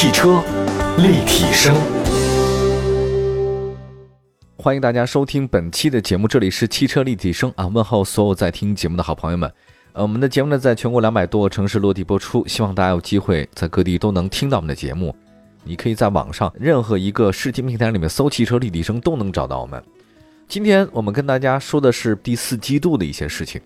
汽车立体声，欢迎大家收听本期的节目，这里是汽车立体声啊！问候所有在听节目的好朋友们。呃，我们的节目呢，在全国两百多个城市落地播出，希望大家有机会在各地都能听到我们的节目。你可以在网上任何一个视听平台里面搜“汽车立体声”，都能找到我们。今天我们跟大家说的是第四季度的一些事情。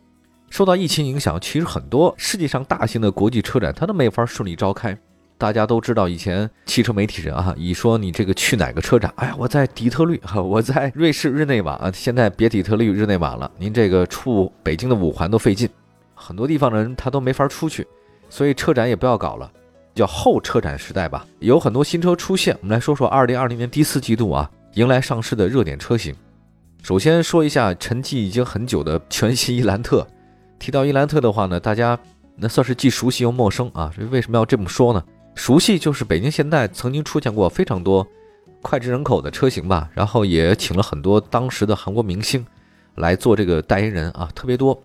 受到疫情影响，其实很多世界上大型的国际车展它都没法顺利召开。大家都知道，以前汽车媒体人啊，一说你这个去哪个车展，哎呀，我在底特律哈，我在瑞士日内瓦啊，现在别底特律、日内瓦了，您这个出北京的五环都费劲，很多地方的人他都没法出去，所以车展也不要搞了，叫后车展时代吧。有很多新车出现，我们来说说二零二零年第四季度啊，迎来上市的热点车型。首先说一下沉寂已经很久的全新伊兰特。提到伊兰特的话呢，大家那算是既熟悉又陌生啊。为什么要这么说呢？熟悉就是北京现代曾经出现过非常多脍炙人口的车型吧，然后也请了很多当时的韩国明星来做这个代言人啊，特别多。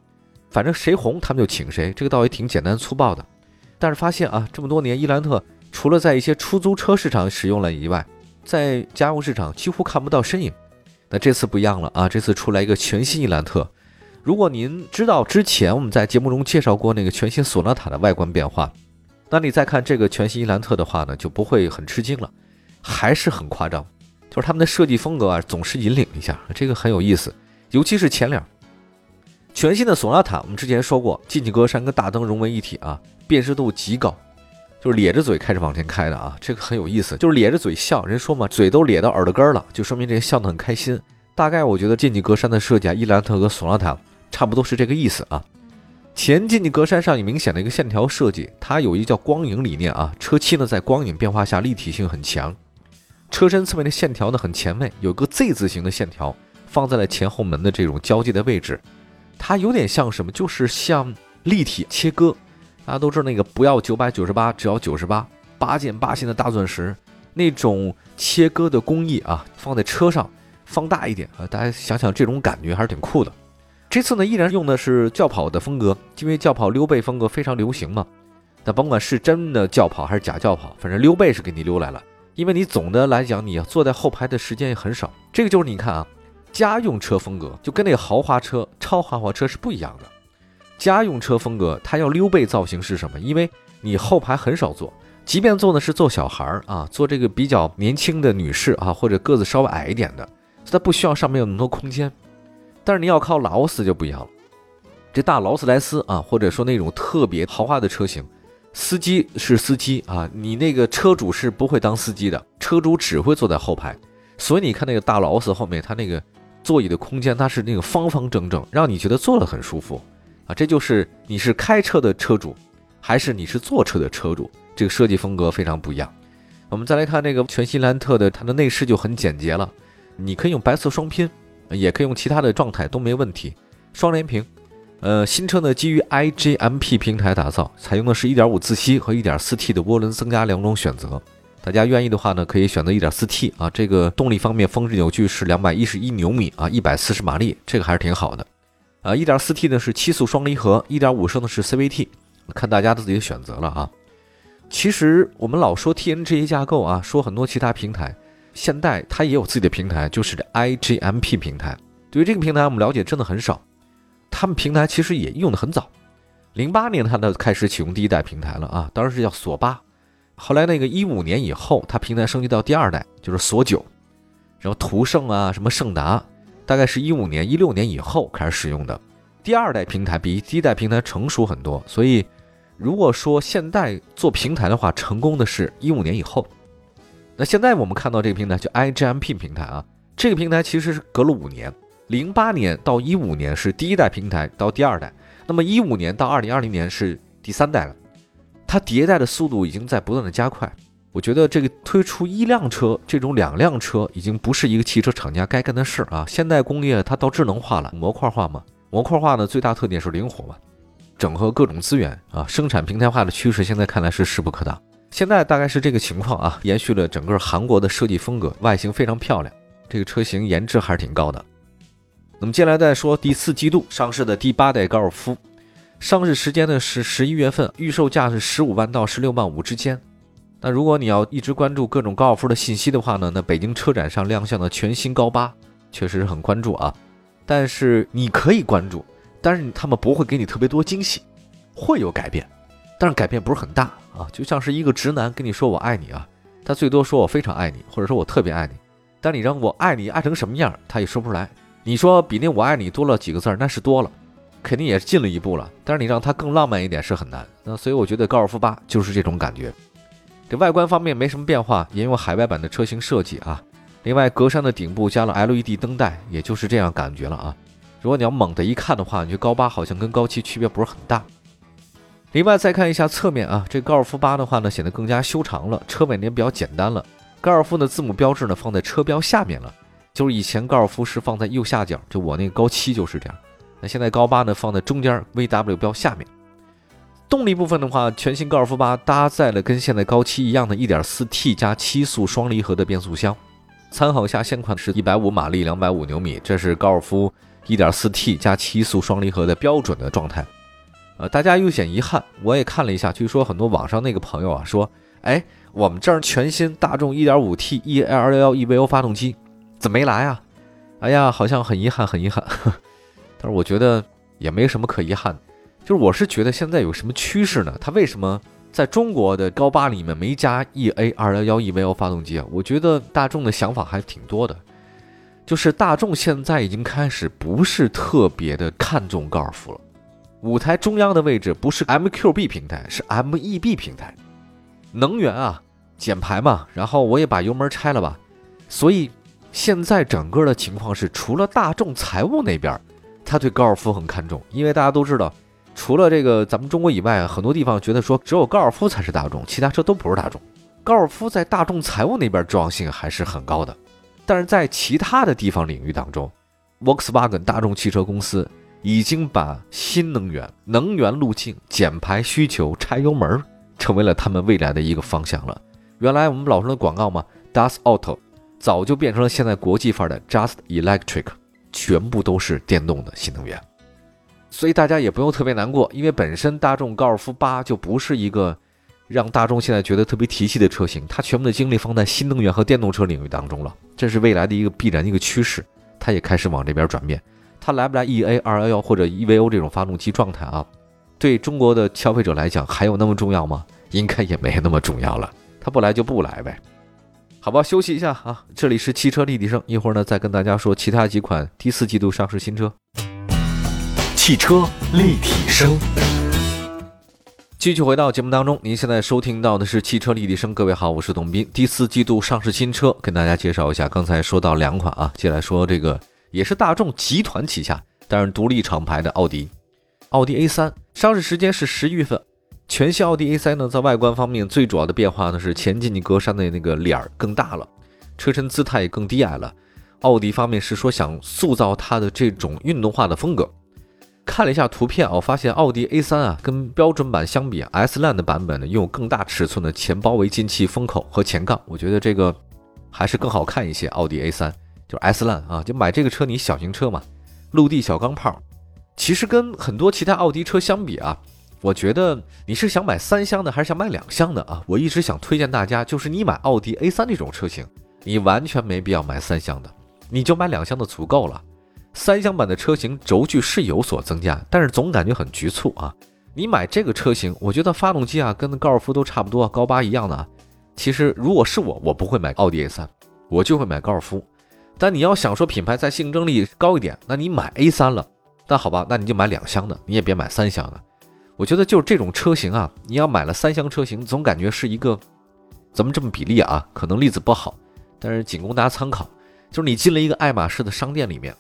反正谁红他们就请谁，这个倒也挺简单粗暴的。但是发现啊，这么多年伊兰特除了在一些出租车市场使用了以外，在家用市场几乎看不到身影。那这次不一样了啊，这次出来一个全新伊兰特。如果您知道之前我们在节目中介绍过那个全新索纳塔的外观变化。那你再看这个全新伊兰特的话呢，就不会很吃惊了，还是很夸张，就是他们的设计风格啊，总是引领一下，这个很有意思，尤其是前脸，全新的索纳塔，我们之前说过，进气格栅跟大灯融为一体啊，辨识度极高，就是咧着嘴开始往前开的啊，这个很有意思，就是咧着嘴笑，人说嘛，嘴都咧到耳朵根了，就说明这笑得很开心。大概我觉得进气格栅的设计啊，伊兰特和索纳塔差不多是这个意思啊。前进气格栅上有明显的一个线条设计，它有一叫光影理念啊。车漆呢在光影变化下立体性很强，车身侧面的线条呢很前卫，有个 Z 字形的线条放在了前后门的这种交界的位置，它有点像什么？就是像立体切割。大家都知道那个不要九百九十八，只要九十八，八件八芯的大钻石那种切割的工艺啊，放在车上放大一点啊，大家想想这种感觉还是挺酷的。这次呢，依然用的是轿跑的风格，因为轿跑溜背风格非常流行嘛。那甭管是真的轿跑还是假轿跑，反正溜背是给你溜来了。因为你总的来讲，你坐在后排的时间也很少。这个就是你看啊，家用车风格就跟那个豪华车、超豪华车是不一样的。家用车风格它要溜背造型是什么？因为你后排很少坐，即便坐的是坐小孩儿啊，坐这个比较年轻的女士啊，或者个子稍微矮一点的，它不需要上面有那么多空间。但是你要靠劳斯就不一样了，这大劳斯莱斯啊，或者说那种特别豪华的车型，司机是司机啊，你那个车主是不会当司机的，车主只会坐在后排。所以你看那个大劳斯后面，它那个座椅的空间，它是那个方方正正，让你觉得坐了很舒服啊。这就是你是开车的车主，还是你是坐车的车主，这个设计风格非常不一样。我们再来看那个全新兰特的，它的内饰就很简洁了，你可以用白色双拼。也可以用其他的状态都没问题。双联屏，呃，新车呢基于 iGMP 平台打造，采用的是一点五自吸和一点四 T 的涡轮增压两种选择。大家愿意的话呢，可以选择一点四 T 啊。这个动力方面，峰值扭矩是两百一十一牛米啊，一百四十马力，这个还是挺好的。啊，一点四 T 呢是七速双离合，一点五升的是 CVT，看大家自己的选择了啊。其实我们老说 TNGA 架构啊，说很多其他平台。现代它也有自己的平台，就是 iGMP 平台。对于这个平台，我们了解真的很少。他们平台其实也用的很早，零八年它的开始启用第一代平台了啊，当然是叫索八。后来那个一五年以后，它平台升级到第二代，就是索九。然后途胜啊，什么胜达，大概是一五年、一六年以后开始使用的。第二代平台比第一代平台成熟很多，所以如果说现代做平台的话，成功的是一五年以后。那现在我们看到这个平台叫 iGMP 平台啊，这个平台其实是隔了五年，零八年到一五年是第一代平台到第二代，那么一五年到二零二零年是第三代了，它迭代的速度已经在不断的加快。我觉得这个推出一辆车这种两辆车已经不是一个汽车厂家该干的事啊。现代工业它到智能化了，模块化嘛，模块化呢最大特点是灵活嘛，整合各种资源啊，生产平台化的趋势现在看来是势不可挡。现在大概是这个情况啊，延续了整个韩国的设计风格，外形非常漂亮，这个车型颜值还是挺高的。那么接下来再说第四季度上市的第八代高尔夫，上市时间呢是十一月份，预售价是十五万到十六万五之间。那如果你要一直关注各种高尔夫的信息的话呢，那北京车展上亮相的全新高八确实是很关注啊。但是你可以关注，但是他们不会给你特别多惊喜，会有改变，但是改变不是很大啊。就像是一个直男跟你说我爱你啊，他最多说我非常爱你，或者说我特别爱你。但你让我爱你爱成什么样，他也说不出来。你说比那我爱你多了几个字儿，那是多了，肯定也是进了一步了。但是你让它更浪漫一点是很难。那所以我觉得高尔夫八就是这种感觉。这外观方面没什么变化，沿用海外版的车型设计啊。另外，格栅的顶部加了 LED 灯带，也就是这样感觉了啊。如果你要猛的一看的话，你觉得高八好像跟高七区别不是很大。另外再看一下侧面啊，这高尔夫八的话呢，显得更加修长了，车尾呢比较简单了。高尔夫的字母标志呢放在车标下面了，就是以前高尔夫是放在右下角，就我那个高七就是这样。那现在高八呢放在中间，VW 标下面。动力部分的话，全新高尔夫八搭载了跟现在高七一样的 1.4T 加七速双离合的变速箱。参考一下现款是150马力，250牛米，这是高尔夫 1.4T 加七速双离合的标准的状态。呃，大家又显遗憾，我也看了一下，据说很多网上那个朋友啊说，哎，我们这儿全新大众 1.5T EA211 EVO 发动机怎么没来啊？哎呀，好像很遗憾，很遗憾。但是我觉得也没什么可遗憾的。就是我是觉得现在有什么趋势呢？它为什么在中国的高八里面没加 E A 二幺幺 EVO 发动机啊？我觉得大众的想法还挺多的，就是大众现在已经开始不是特别的看重高尔夫了。舞台中央的位置不是 MQB 平台，是 MEB 平台。能源啊，减排嘛，然后我也把油门拆了吧。所以现在整个的情况是，除了大众财务那边，他对高尔夫很看重，因为大家都知道。除了这个咱们中国以外，很多地方觉得说只有高尔夫才是大众，其他车都不是大众。高尔夫在大众财务那边重要性还是很高的，但是在其他的地方领域当中，Volkswagen 大众汽车公司已经把新能源、能源路径、减排需求、拆油门成为了他们未来的一个方向了。原来我们老说的广告嘛，Das Auto，早就变成了现在国际范儿的 Just Electric，全部都是电动的新能源。所以大家也不用特别难过，因为本身大众高尔夫八就不是一个让大众现在觉得特别提气的车型，它全部的精力放在新能源和电动车领域当中了，这是未来的一个必然的一个趋势，它也开始往这边转变。它来不来 E A 二幺幺或者 E V O 这种发动机状态啊？对中国的消费者来讲还有那么重要吗？应该也没那么重要了，它不来就不来呗。好吧，休息一下啊，这里是汽车立体声，一会儿呢再跟大家说其他几款第四季度上市新车。汽车立体声，继续回到节目当中。您现在收听到的是汽车立体声。各位好，我是董斌。第四季度上市新车，跟大家介绍一下。刚才说到两款啊，接下来说这个也是大众集团旗下，但是独立厂牌的奥迪。奥迪 A3 上市时间是十一月份。全新奥迪 A3 呢，在外观方面最主要的变化呢是前进气格栅的那个脸儿更大了，车身姿态也更低矮了。奥迪方面是说想塑造它的这种运动化的风格。看了一下图片，我发现奥迪 A3 啊，跟标准版相比，S Line 的版本呢，拥有更大尺寸的前包围进气风口和前杠，我觉得这个还是更好看一些。奥迪 A3 就是 S Line 啊，就买这个车，你小型车嘛，陆地小钢炮，其实跟很多其他奥迪车相比啊，我觉得你是想买三厢的还是想买两厢的啊？我一直想推荐大家，就是你买奥迪 A3 这种车型，你完全没必要买三厢的，你就买两厢的足够了。三厢版的车型轴距是有所增加，但是总感觉很局促啊！你买这个车型，我觉得发动机啊跟高尔夫都差不多，高八一样的。其实如果是我，我不会买奥迪 A3，我就会买高尔夫。但你要想说品牌在竞争力高一点，那你买 A3 了，那好吧，那你就买两厢的，你也别买三厢的。我觉得就是这种车型啊，你要买了三厢车型，总感觉是一个怎么这么比例啊？可能例子不好，但是仅供大家参考。就是你进了一个爱马仕的商店里面。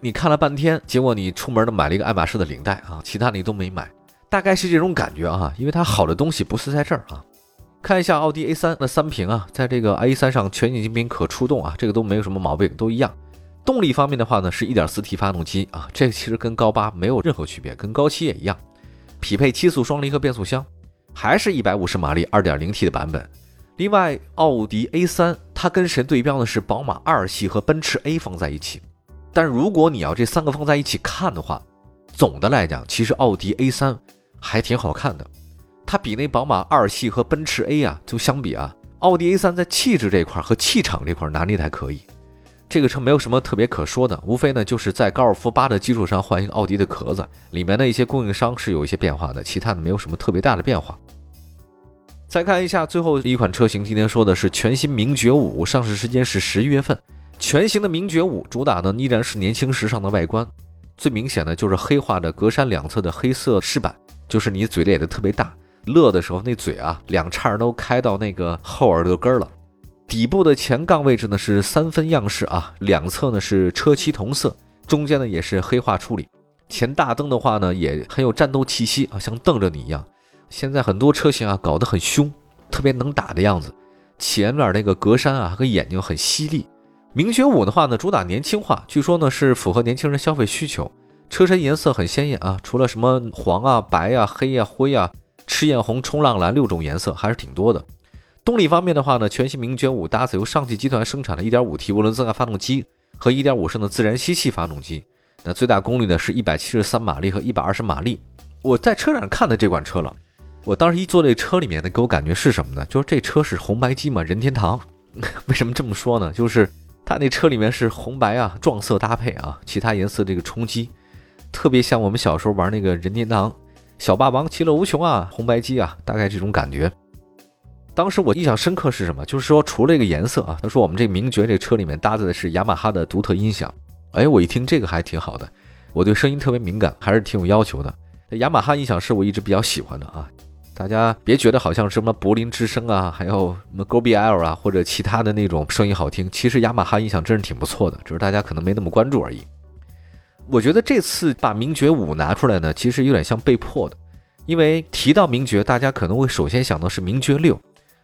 你看了半天，结果你出门呢买了一个爱马仕的领带啊，其他你都没买，大概是这种感觉啊，因为它好的东西不是在这儿啊。看一下奥迪 A3 的三屏啊，在这个 A3 上全景屏可触动啊，这个都没有什么毛病，都一样。动力方面的话呢，是一点四 T 发动机啊，这个其实跟高八没有任何区别，跟高七也一样，匹配七速双离合变速箱，还是一百五十马力二点零 T 的版本。另外，奥迪 A3 它跟谁对标呢？是宝马二系和奔驰 A 放在一起。但如果你要这三个放在一起看的话，总的来讲，其实奥迪 A3 还挺好看的。它比那宝马二系和奔驰 A 啊，就相比啊，奥迪 A3 在气质这块和气场这块拿捏的还可以。这个车没有什么特别可说的，无非呢就是在高尔夫八的基础上换一个奥迪的壳子，里面的一些供应商是有一些变化的，其他的没有什么特别大的变化。再看一下最后一款车型，今天说的是全新名爵五，上市时间是十一月份。全新的名爵五主打呢依然是年轻时尚的外观，最明显的就是黑化的格栅两侧的黑色饰板，就是你嘴咧的特别大，乐的时候那嘴啊两叉都开到那个后耳朵根了。底部的前杠位置呢是三分样式啊，两侧呢是车漆同色，中间呢也是黑化处理。前大灯的话呢也很有战斗气息啊，像瞪着你一样。现在很多车型啊搞得很凶，特别能打的样子。前面那个格栅啊和眼睛很犀利。名爵五的话呢主打年轻化，据说呢是符合年轻人消费需求。车身颜色很鲜艳啊，除了什么黄啊、白啊、黑啊、灰啊、赤焰红、冲浪蓝六种颜色还是挺多的。动力方面的话呢，全新名爵五搭载由上汽集团生产的 1.5T 涡轮增压发动机和1.5升的自然吸气发动机，那最大功率呢是173马力和120马力。我在车展看的这款车了，我当时一坐这车里面呢，给我感觉是什么呢？就是这车是红白机嘛，任天堂。为什么这么说呢？就是它那车里面是红白啊，撞色搭配啊，其他颜色这个冲击，特别像我们小时候玩那个任天堂小霸王其乐无穷啊，红白机啊，大概这种感觉。当时我印象深刻是什么？就是说除了这个颜色啊，他说我们这名爵这车里面搭载的是雅马哈的独特音响。哎，我一听这个还挺好的，我对声音特别敏感，还是挺有要求的。雅马哈音响是我一直比较喜欢的啊。大家别觉得好像什么柏林之声啊，还有什么 Go B L 啊，或者其他的那种声音好听，其实雅马哈音响真是挺不错的，只是大家可能没那么关注而已。我觉得这次把名爵五拿出来呢，其实有点像被迫的，因为提到名爵，大家可能会首先想到是名爵六。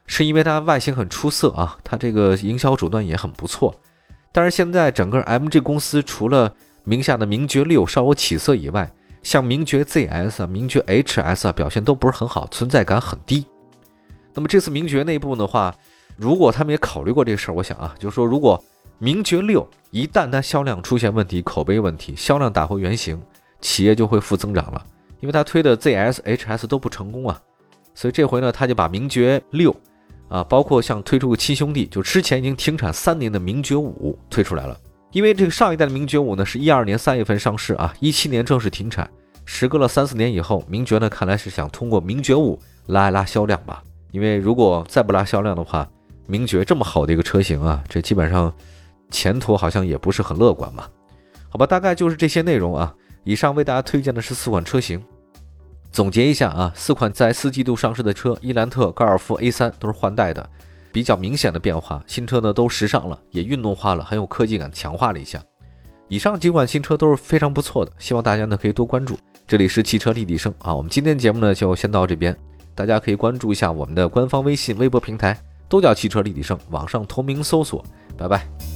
是因为它外形很出色啊，它这个营销手段也很不错。但是现在整个 MG 公司除了名下的名爵六稍有起色以外，像名爵 ZS 啊、名爵 HS 啊表现都不是很好，存在感很低。那么这次名爵内部的话，如果他们也考虑过这个事儿，我想啊，就是说如果名爵六一旦它销量出现问题、口碑问题、销量打回原形，企业就会负增长了，因为它推的 ZS、HS 都不成功啊。所以这回呢，他就把名爵六。啊，包括像推出个七兄弟，就之前已经停产三年的名爵五推出来了。因为这个上一代的名爵五呢，是一二年三月份上市啊，一七年正式停产。时隔了三四年以后，名爵呢看来是想通过名爵五拉一拉销量吧。因为如果再不拉销量的话，名爵这么好的一个车型啊，这基本上前途好像也不是很乐观嘛。好吧，大概就是这些内容啊。以上为大家推荐的是四款车型。总结一下啊，四款在四季度上市的车，伊兰特、高尔夫 A3 都是换代的，比较明显的变化。新车呢都时尚了，也运动化了，很有科技感，强化了一下。以上几款新车都是非常不错的，希望大家呢可以多关注。这里是汽车立体声啊，我们今天节目呢就先到这边，大家可以关注一下我们的官方微信、微博平台，都叫汽车立体声，网上同名搜索。拜拜。